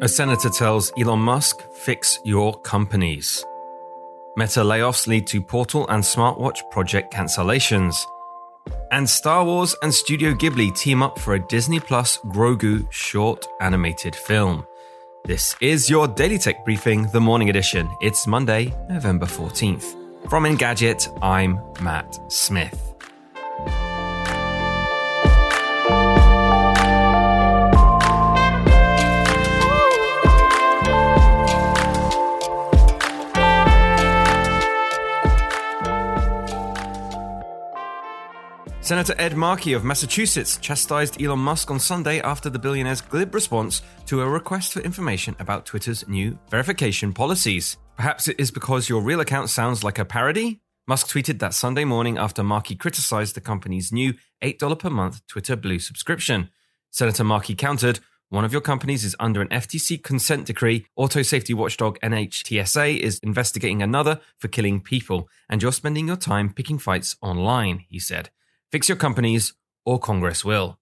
A senator tells Elon Musk, "Fix your companies." Meta layoffs lead to Portal and smartwatch project cancellations. And Star Wars and Studio Ghibli team up for a Disney Plus Grogu short animated film. This is your Daily Tech Briefing, the morning edition. It's Monday, November 14th. From Engadget, I'm Matt Smith. Senator Ed Markey of Massachusetts chastised Elon Musk on Sunday after the billionaire's glib response to a request for information about Twitter's new verification policies. Perhaps it is because your real account sounds like a parody? Musk tweeted that Sunday morning after Markey criticized the company's new $8 per month Twitter Blue subscription. Senator Markey countered, one of your companies is under an FTC consent decree. Auto safety watchdog NHTSA is investigating another for killing people, and you're spending your time picking fights online, he said. Fix your companies, or Congress will.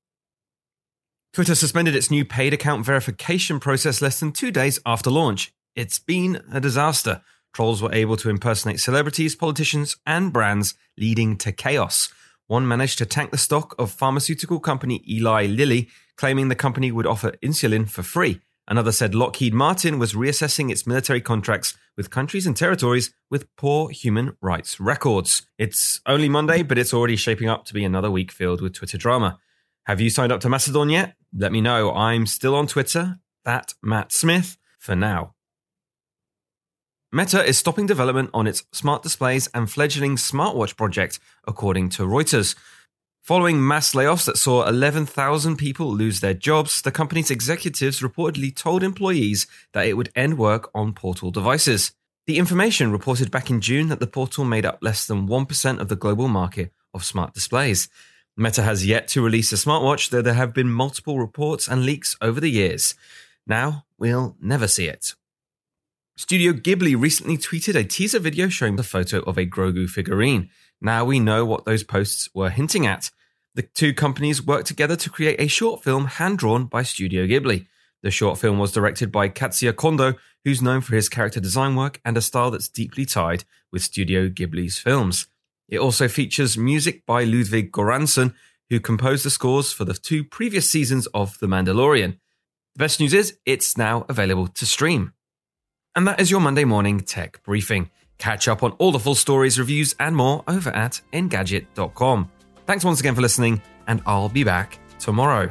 Twitter suspended its new paid account verification process less than two days after launch. It's been a disaster. Trolls were able to impersonate celebrities, politicians, and brands, leading to chaos. One managed to tank the stock of pharmaceutical company Eli Lilly, claiming the company would offer insulin for free. Another said Lockheed Martin was reassessing its military contracts with countries and territories with poor human rights records. It's only Monday, but it's already shaping up to be another week filled with Twitter drama. Have you signed up to Mastodon yet? Let me know. I'm still on Twitter, that Matt Smith, for now. Meta is stopping development on its smart displays and fledgling smartwatch project, according to Reuters. Following mass layoffs that saw 11,000 people lose their jobs, the company's executives reportedly told employees that it would end work on Portal devices. The information reported back in June that the Portal made up less than 1% of the global market of smart displays. Meta has yet to release a smartwatch, though there have been multiple reports and leaks over the years. Now, we'll never see it. Studio Ghibli recently tweeted a teaser video showing the photo of a Grogu figurine. Now we know what those posts were hinting at. The two companies worked together to create a short film hand drawn by Studio Ghibli. The short film was directed by Katsuya Kondo, who's known for his character design work and a style that's deeply tied with Studio Ghibli's films. It also features music by Ludwig Göransson, who composed the scores for the two previous seasons of The Mandalorian. The best news is it's now available to stream. And that is your Monday morning tech briefing. Catch up on all the full stories, reviews, and more over at Engadget.com. Thanks once again for listening, and I'll be back tomorrow.